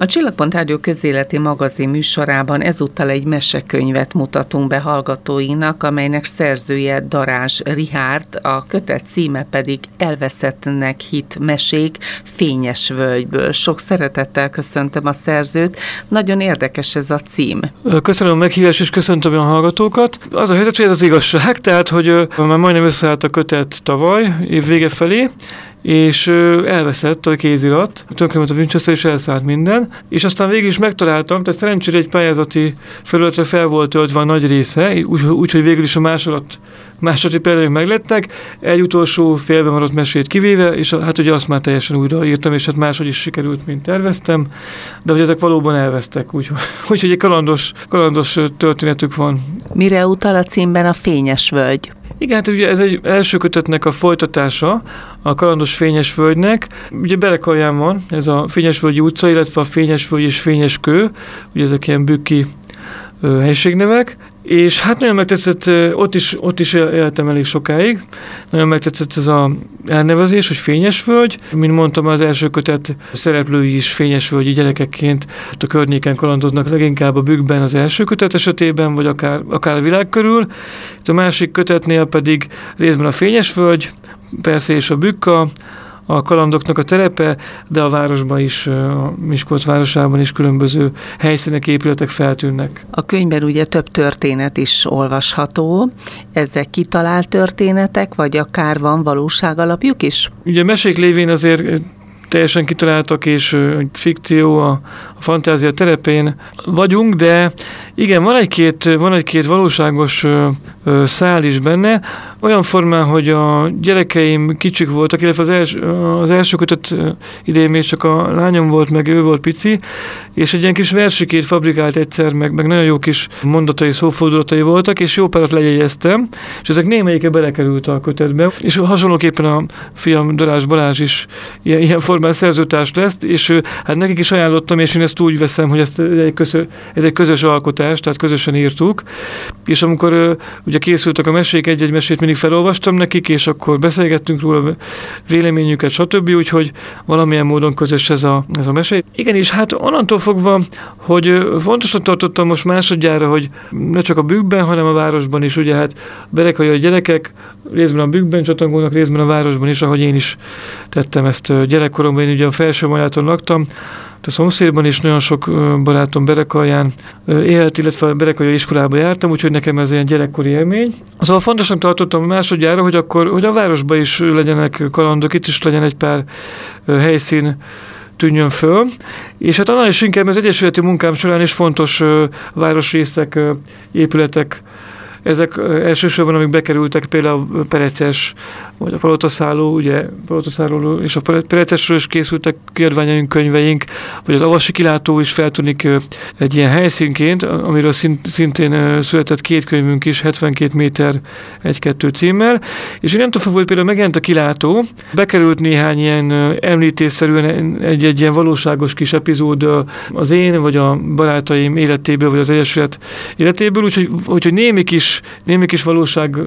A Csillagpont Rádió közéleti magazin műsorában ezúttal egy mesekönyvet mutatunk be hallgatóinak, amelynek szerzője Darázs Rihárd, a kötet címe pedig Elveszettnek hit mesék Fényes völgyből. Sok szeretettel köszöntöm a szerzőt, nagyon érdekes ez a cím. Köszönöm a meghívást, és köszöntöm a hallgatókat. Az a helyzet, hogy ez az igazság, tehát, hogy már majdnem összeállt a kötet tavaly, év vége felé, és elveszett a kézirat, tönkrement a Winchester, és elszállt minden, és aztán végül is megtaláltam, tehát szerencsére egy pályázati felületre fel volt töltve a nagy része, úgyhogy úgy, végül is a másolat, második példányok meglettek, egy utolsó félben maradt mesét kivéve, és hát ugye azt már teljesen újra írtam, és hát máshogy is sikerült, mint terveztem, de hogy ezek valóban elvesztek, úgyhogy úgy, egy kalandos, kalandos történetük van. Mire utal a címben a fényes völgy? Igen, hát ugye ez egy első kötetnek a folytatása, a Kalandos Fényes Völgynek. Ugye Berekalján van ez a Fényes Völgyi utca, illetve a Fényes Völgy és Fényes Kő, ugye ezek ilyen bükki helységnevek, és hát nagyon megtetszett, ott is, ott is éltem elég sokáig, nagyon megtetszett ez a elnevezés, hogy Fényes Völgy. Mint mondtam, az első kötet szereplői is Fényes Völgyi gyerekekként a környéken kalandoznak, leginkább a bükkben az első kötet esetében, vagy akár, akár a világ körül. Itt a másik kötetnél pedig részben a Fényes Völgy, persze és a bükka, a kalandoknak a terepe, de a városban is, a Miskolc városában is különböző helyszínek, épületek feltűnnek. A könyvben ugye több történet is olvasható. Ezek kitalált történetek, vagy akár van valóság alapjuk is? Ugye mesék lévén azért teljesen kitaláltak, és fikció a, a fantázia terepén vagyunk, de igen, van egy-két, van egy-két valóságos szál is benne, olyan formán, hogy a gyerekeim kicsik voltak, illetve az, els, az első kötött idején még csak a lányom volt, meg ő volt pici, és egy ilyen kis versikét fabrikált egyszer, meg, meg nagyon jó kis mondatai, szófordulatai voltak, és jó párat lejegyeztem, és ezek némelyike belekerült a kötetbe, és hasonlóképpen a fiam Darás Balázs is ilyen, ilyen formán szerzőtárs lesz, és hát nekik is ajánlottam, és én ezt úgy veszem, hogy ezt egy, közö, ez egy közös alkotás, tehát közösen írtuk, és amikor ugye készültek a mesék, egy-egy mesét mindig felolvastam nekik, és akkor beszélgettünk róla véleményüket, stb., úgyhogy valamilyen módon közös ez a, ez a mesé. Igen, és hát onnantól fogva, hogy fontosnak tartottam most másodjára, hogy ne csak a bükkben, hanem a városban is, ugye hát berekai a gyerekek, részben a bükkben csatangolnak, részben a városban is, ahogy én is tettem ezt gyerekkoromban, én ugye a felső majáton laktam, a szomszédban is nagyon sok barátom Berekalján élt, illetve Berekalja iskolába jártam, úgyhogy nekem ez ilyen gyerekkori élmény. Szóval fontosan tartottam másodjára, hogy akkor, hogy a városban is legyenek kalandok, itt is legyen egy pár helyszín, tűnjön föl. És hát annál is inkább az egyesületi munkám során is fontos városrészek, épületek ezek elsősorban, amik bekerültek, például Pereces, vagy a Palotaszálló, ugye Palotaszálló és a Perecesről is készültek kiadványaink, könyveink, vagy az Avasi kilátó is feltűnik egy ilyen helyszínként, amiről szintén született két könyvünk is, 72 méter egy-kettő címmel, és én nem tudom, hogy például megjelent a kilátó, bekerült néhány ilyen említésszerűen egy-egy ilyen valóságos kis epizód az én, vagy a barátaim életéből, vagy az Egyesület életéből, úgyhogy, úgyhogy némi kis némi kis valóság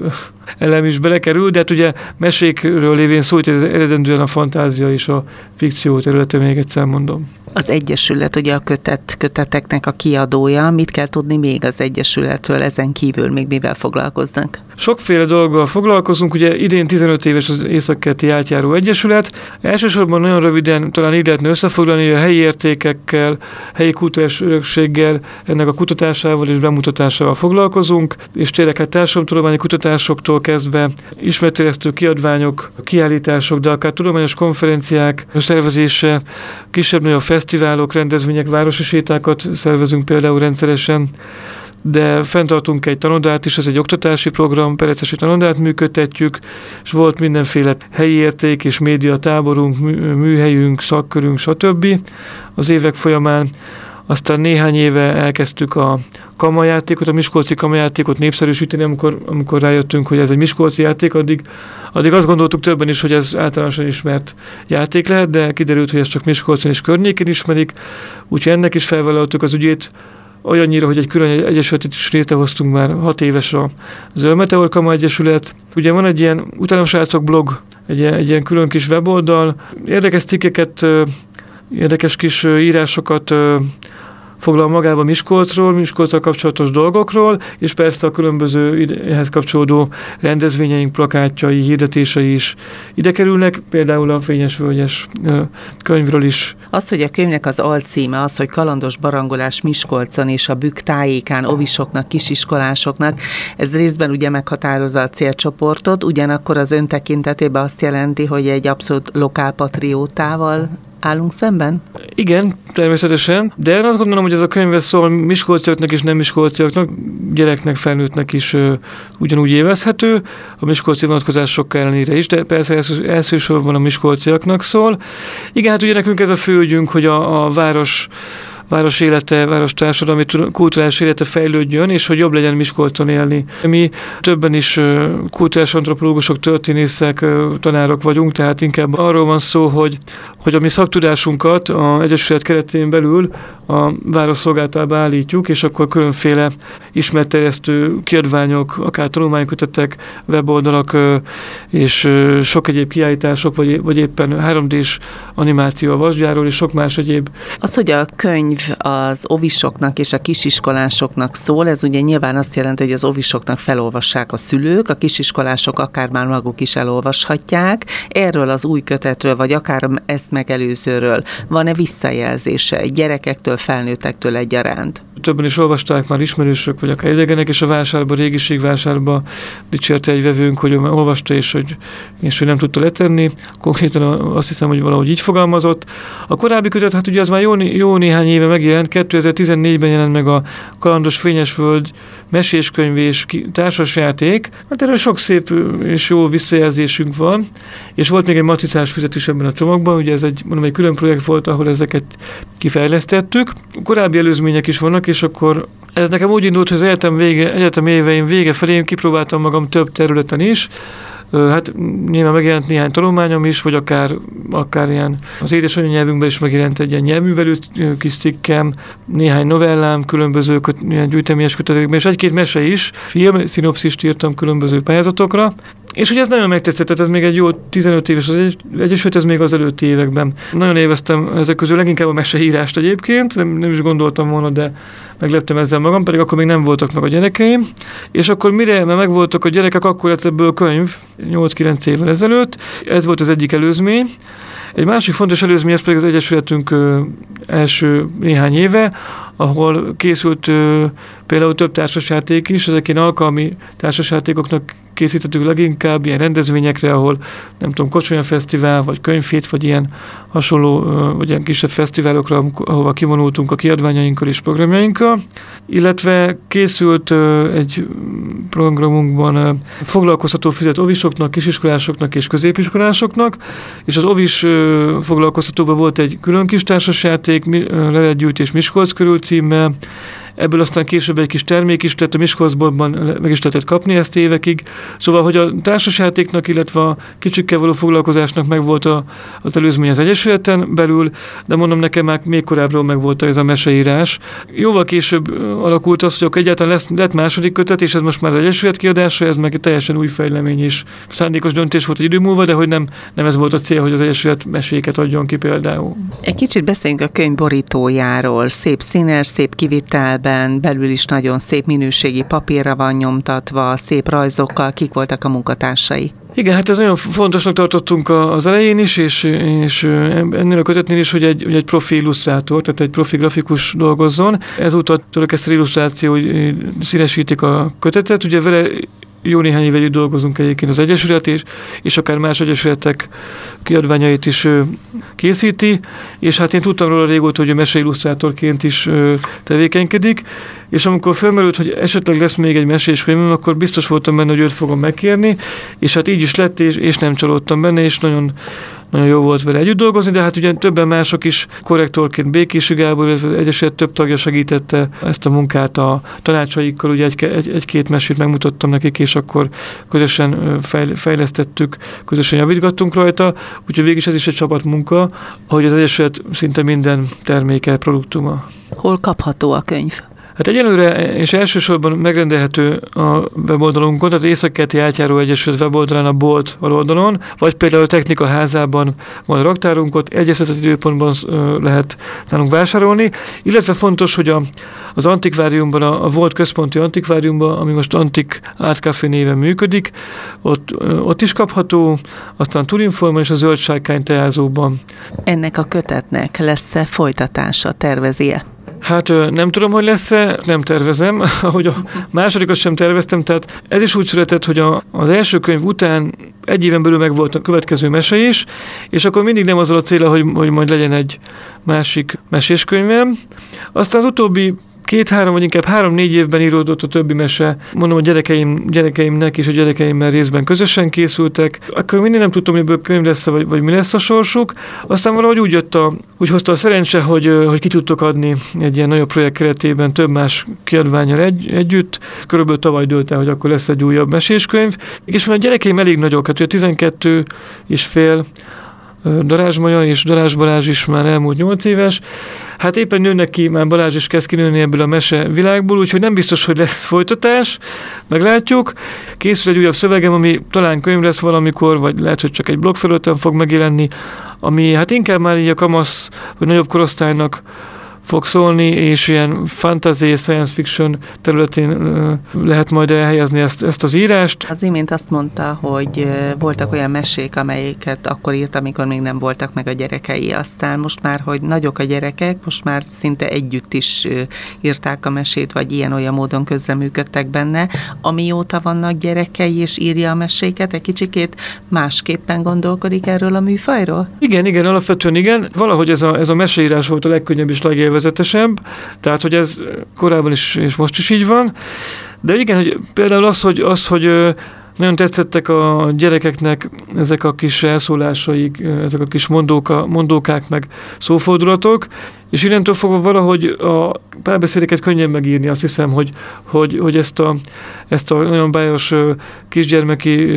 elem is belekerül, de hát ugye mesékről lévén szó, hogy ez eredendően a fantázia és a fikció területe, még egyszer mondom. Az Egyesület ugye a kötet, köteteknek a kiadója. Mit kell tudni még az Egyesületről, ezen kívül még mivel foglalkoznak? Sokféle dologgal foglalkozunk, ugye idén 15 éves az Északkerti Átjáró Egyesület. Elsősorban nagyon röviden talán így lehetne összefoglalni, hogy a helyi értékekkel, helyi kultúrás örökséggel, ennek a kutatásával és bemutatásával foglalkozunk, és hát társadalomtudományi kutatásoktól kezdve ismertélesztő kiadványok, kiállítások, de akár tudományos konferenciák szervezése, kisebb-nagyobb fesztiválok, rendezvények, városi sétákat szervezünk például rendszeresen, de fenntartunk egy tanodát is, ez egy oktatási program, perecesi tanodát működtetjük, és volt mindenféle helyi érték és média táborunk, műhelyünk, szakkörünk, stb. az évek folyamán. Aztán néhány éve elkezdtük a kamajátékot, a Miskolci kamajátékot népszerűsíteni, amikor, amikor rájöttünk, hogy ez egy Miskolci játék, addig, addig azt gondoltuk többen is, hogy ez általánosan ismert játék lehet, de kiderült, hogy ez csak Miskolcon és környékén ismerik, úgyhogy ennek is felvállaltuk az ügyét, olyannyira, hogy egy külön egyesületet is létrehoztunk már hat éves a Zöld Meteor Kama Egyesület. Ugye van egy ilyen utános blog, egy, egy ilyen külön kis weboldal, érdekes cikkeket érdekes kis írásokat foglal magába Miskolcról, Miskolccal kapcsolatos dolgokról, és persze a különböző ehhez kapcsolódó rendezvényeink, plakátjai, hirdetései is ide kerülnek, például a Fényes Völgyes könyvről is. Az, hogy a könyvnek az alcíme az, hogy kalandos barangolás Miskolcon és a bükk tájékán ovisoknak, kisiskolásoknak, ez részben ugye meghatározza a célcsoportot, ugyanakkor az ön tekintetében azt jelenti, hogy egy abszolút lokálpatriótával állunk szemben? Igen, természetesen, de én azt gondolom, hogy ez a könyv szól miskolciaknak és nem miskolciaknak, gyereknek, felnőttnek is uh, ugyanúgy évezhető, a miskolci vonatkozások ellenére is, de persze első, elsősorban a miskolciaknak szól. Igen, hát ugye nekünk ez a főügyünk, hogy a, a város város élete, város társadalmi kulturális élete fejlődjön, és hogy jobb legyen Miskolcon élni. Mi többen is kulturális antropológusok, történészek, tanárok vagyunk, tehát inkább arról van szó, hogy, hogy a mi szaktudásunkat a Egyesület keretén belül a város szolgáltába állítjuk, és akkor különféle ismerterjesztő kiadványok, akár tanulmánykötetek, weboldalak és sok egyéb kiállítások, vagy, vagy éppen 3D-s animáció a vasgyáról, és sok más egyéb. Az, hogy a könyv az ovisoknak és a kisiskolásoknak szól, ez ugye nyilván azt jelenti, hogy az ovisoknak felolvassák a szülők, a kisiskolások akár már maguk is elolvashatják. Erről az új kötetről, vagy akár ezt megelőzőről van-e visszajelzése gyerekektől, felnőttektől egyaránt? Többen is olvasták már ismerősök, vagy akár idegenek, és a vásárba, régiségvásárba dicsérte egy vevőnk, hogy olvasta, és hogy, és hogy nem tudta letenni. Konkrétan azt hiszem, hogy valahogy így fogalmazott. A korábbi kötet, hát ugye az már jó, jó néhány éve megjelent, 2014-ben jelent meg a Kalandos Fényesföld meséskönyv és társasjáték. Hát erről sok szép és jó visszajelzésünk van, és volt még egy matricás füzet is ebben a csomagban, ugye ez egy, mondom, egy külön projekt volt, ahol ezeket kifejlesztettük. Korábbi előzmények is vannak, és akkor ez nekem úgy indult, hogy az egyetem, vége, egyetem éveim vége felé én kipróbáltam magam több területen is, Hát nyilván megjelent néhány tanulmányom is, vagy akár, akár ilyen az édesanyanyelvünkben is megjelent egy ilyen nyelvművelő kis cikkem, néhány novellám, különböző köt, ilyen gyűjteményes kötetekben, és egy-két mese is, film, szinopszist írtam különböző pályázatokra, és ugye ez nagyon megtetszett, tehát ez még egy jó 15 éves az egy, Egyesült, ez még az előtti években. Nagyon éveztem ezek közül leginkább a meseírást egyébként, nem, nem is gondoltam volna, de megleptem ezzel magam, pedig akkor még nem voltak meg a gyerekeim. És akkor mire mert megvoltak a gyerekek, akkor lett ebből könyv, 8-9 évvel ezelőtt. Ez volt az egyik előzmény. Egy másik fontos előzmény, ez pedig az Egyesületünk első néhány éve, ahol készült például több társasjáték is, ezek ilyen alkalmi társasjátékoknak készítettük leginkább ilyen rendezvényekre, ahol nem tudom, Kocsonya Fesztivál, vagy Könyvfét, vagy ilyen hasonló, vagy ilyen kisebb fesztiválokra, ahova kivonultunk a kiadványainkkal és programjainkkal, illetve készült egy programunkban foglalkoztató fizet ovisoknak, kisiskolásoknak és középiskolásoknak, és az ovis foglalkoztatóban volt egy külön kis társasjáték, lelegyűjtés Miskolc körül címmel, Ebből aztán később egy kis termék is lett, a Miskolcban meg is lehetett kapni ezt évekig. Szóval, hogy a társasjátéknak, illetve a kicsikkel való foglalkozásnak meg volt a, az előzmény az Egyesületen belül, de mondom nekem már még korábbról meg volt ez a meseírás. Jóval később alakult az, hogy akkor egyáltalán lesz, lett második kötet, és ez most már az Egyesület kiadása, ez meg egy teljesen új fejlemény is. Szándékos döntés volt egy idő múlva, de hogy nem, nem ez volt a cél, hogy az Egyesület meséket adjon ki például. Egy kicsit beszéljünk a könyv borítójáról. Szép színes, szép kivitel, könyvben belül is nagyon szép minőségi papírra van nyomtatva, szép rajzokkal, kik voltak a munkatársai. Igen, hát ez nagyon fontosnak tartottunk az elején is, és, és ennél a kötetnél is, hogy egy, hogy egy profi illusztrátor, tehát egy profi grafikus dolgozzon. Ezúttal tőlük ezt az illusztráció, színesítik a kötetet. Ugye vele jó néhány éve együtt dolgozunk egyébként az Egyesület, és, és akár más Egyesületek kiadványait is készíti, és hát én tudtam róla régóta, hogy ő meseillusztrátorként is tevékenykedik, és amikor felmerült, hogy esetleg lesz még egy mesés könyvem, akkor biztos voltam benne, hogy őt fogom megkérni, és hát így is lett, és, és nem csalódtam benne, és nagyon nagyon jó volt vele együtt dolgozni, de hát ugye többen mások is korrektorként Békési Gábor, ez az Egyesület több tagja segítette ezt a munkát a tanácsaikkal, ugye egy, egy, egy-két mesét megmutattam nekik, és akkor közösen fejlesztettük, közösen javítgattunk rajta, úgyhogy végig ez is egy csapatmunka, ahogy az Egyesület szinte minden terméke, produktuma. Hol kapható a könyv? Hát egyelőre és elsősorban megrendelhető a weboldalunkon, tehát Északkeleti Átjáró Egyesület weboldalán a bolt oldalon, vagy például a Technika házában van a raktárunk, ott egyeztetett időpontban lehet nálunk vásárolni, illetve fontos, hogy a, az antikváriumban, a, a volt központi antikváriumban, ami most Antik Art Café néven működik, ott, ott is kapható, aztán Turinformon és a Zöld Sárkány teázóban. Ennek a kötetnek lesz-e folytatása, tervezi-e? Hát nem tudom, hogy lesz-e, nem tervezem, ahogy a másodikat sem terveztem, tehát ez is úgy született, hogy a, az első könyv után egy éven belül meg volt a következő mese is, és akkor mindig nem azzal a célra, hogy, hogy majd legyen egy másik meséskönyvem. Aztán az utóbbi két-három, vagy inkább három-négy évben íródott a többi mese. Mondom, a gyerekeim, gyerekeimnek és a gyerekeimmel részben közösen készültek. Akkor mindig nem tudtam, hogy ebből könyv lesz vagy, vagy mi lesz a sorsuk. Aztán valahogy úgy jött a, úgy hozta a szerencse, hogy, hogy ki tudtok adni egy ilyen nagyobb projekt keretében több más kiadványal egy, együtt. Körülbelül tavaly dőlt el, hogy akkor lesz egy újabb meséskönyv. És van a gyerekeim elég nagyok, hát ugye 12 és fél, Darázs Maja és Darázs Balázs is már elmúlt 8 éves. Hát éppen nőnek ki, már Balázs is kezd kinőni ebből a mese világból, úgyhogy nem biztos, hogy lesz folytatás, meglátjuk. Készül egy újabb szövegem, ami talán könyv lesz valamikor, vagy lehet, hogy csak egy blogfelületen fog megjelenni, ami hát inkább már így a kamasz, vagy nagyobb korosztálynak fog szólni, és ilyen fantasy, science fiction területén lehet majd elhelyezni ezt, ezt az írást. Az imént azt mondta, hogy voltak olyan mesék, amelyeket akkor írt, amikor még nem voltak meg a gyerekei. Aztán most már, hogy nagyok a gyerekek, most már szinte együtt is írták a mesét, vagy ilyen-olyan módon közreműködtek benne. Amióta vannak gyerekei, és írja a meséket, egy kicsikét másképpen gondolkodik erről a műfajról? Igen, igen, alapvetően igen. Valahogy ez a, ez a meseírás volt a legkönnyebb és legél élvezetesebb, tehát hogy ez korábban is és most is így van. De igen, hogy például az, hogy, az, hogy nagyon tetszettek a gyerekeknek ezek a kis elszólásaik, ezek a kis mondóka, mondókák, meg szófordulatok, és innentől fogva valahogy a párbeszédeket könnyen megírni, azt hiszem, hogy, hogy, hogy ezt, a, ezt a nagyon bájos kisgyermeki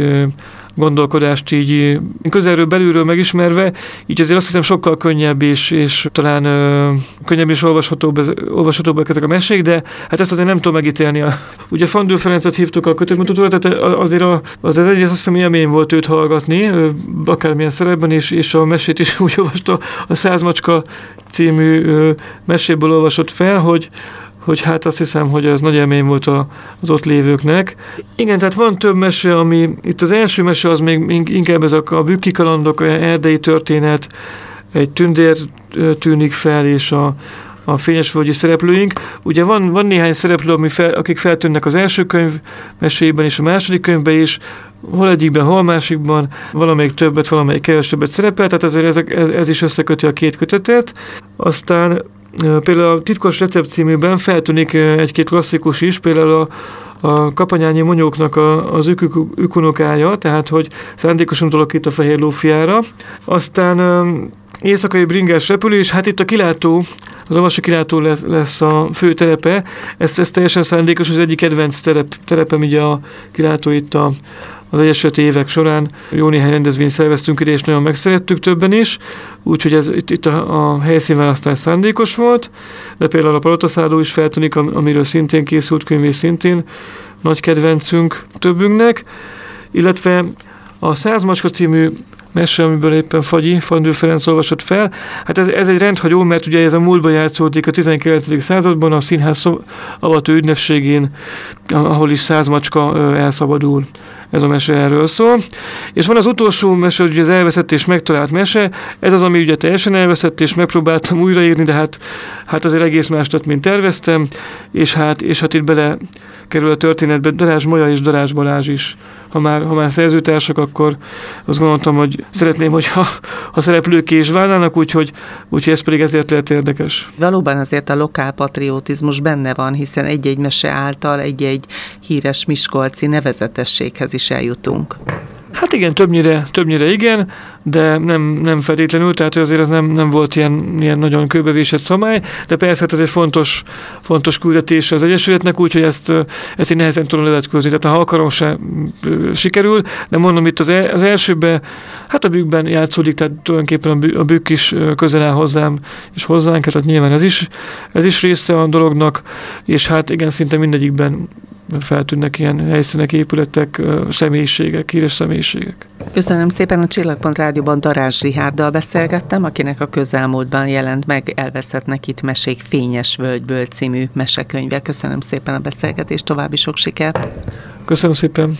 gondolkodást így közelről belülről megismerve, így azért azt hiszem sokkal könnyebb és, és talán ö, könnyebb és olvashatóbb, ez, olvashatóbbak ezek a mesék, de hát ezt azért nem tudom megítélni. Ugye Fandő Ferencet hívtuk a kötőmutatóra, tehát azért a, az, az egyrészt azt hiszem élmény volt őt hallgatni, akármilyen szerepben, és, és a mesét is úgy olvasta, a Százmacska című ö, meséből olvasott fel, hogy hogy hát azt hiszem, hogy ez nagy élmény volt a, az ott lévőknek. Igen, tehát van több mese, ami itt az első mese az még inkább ezek a bükki kalandok, a erdei történet, egy tündér tűnik fel, és a, a fényesvölgyi szereplőink. Ugye van, van néhány szereplő, ami fel, akik feltűnnek az első könyv mesében és a második könyvben is, hol egyikben, hol másikban, valamelyik többet, valamelyik kevesebbet szerepel, tehát ezért ez, ez, ez is összeköti a két kötetet. Aztán Például a Titkos Recept címűben feltűnik egy-két klasszikus is, például a, a kapanyányi monyóknak a, az ükunokája, tehát hogy szándékosan utalok itt a fehér lófiára. Aztán éjszakai bringás repülés, hát itt a kilátó, az olvasó kilátó lesz, lesz a fő terepe, ez, ez teljesen szándékos, az egyik kedvenc terep, terepem, ugye a kilátó itt a, az Egyesült évek során jó néhány rendezvényt szerveztünk ide, és nagyon megszerettük többen is, úgyhogy ez itt, itt a, a helyszínválasztás szándékos volt, de például a Palotaszádó is feltűnik, amiről szintén készült könyv, és szintén nagy kedvencünk többünknek, illetve a Százmacska című mese, amiből éppen Fagyi, Fandő Ferenc olvasott fel. Hát ez, ez egy rendhagyó, mert ugye ez a múltban játszódik a 19. században, a színház avató ünnepségén, ahol is száz macska elszabadul. Ez a mese erről szól. És van az utolsó mese, ugye az elveszett és megtalált mese, ez az, ami ugye teljesen elveszett, és megpróbáltam újraírni, de hát, hát azért egész más lett, mint terveztem, és hát, és hát itt bele kerül a történetbe Darázs Maja és Darázs Balázs is. Ha már, ha már szerzőtársak, akkor azt gondoltam, hogy szeretném, hogyha a szereplők is válnának, úgyhogy, úgyhogy ez pedig ezért lehet érdekes. Valóban azért a lokál patriotizmus benne van, hiszen egy-egy mese által egy-egy híres miskolci nevezetességhez is eljutunk. Hát igen, többnyire, többnyire igen, de nem, nem feltétlenül, tehát azért ez nem, nem volt ilyen, ilyen nagyon kőbevésett szamály, de persze hát ez egy fontos, fontos küldetés az Egyesületnek, úgyhogy ezt, ezt én nehezen tudom levetkőzni, tehát ha akarom se sikerül, de mondom itt az, el, az elsőben, hát a bükkben játszódik, tehát tulajdonképpen a bükk is közel áll hozzám és hozzánk, tehát nyilván ez is, ez is része a dolognak, és hát igen, szinte mindegyikben feltűnnek ilyen helyszínek, épületek, személyiségek, híres személyiségek. Köszönöm szépen a Csillagpont Rádióban Darázs Rihárdal beszélgettem, akinek a közelmúltban jelent meg Elveszettnek itt mesék Fényes Völgyből című mesekönyve. Köszönöm szépen a beszélgetést, további sok sikert! Köszönöm szépen!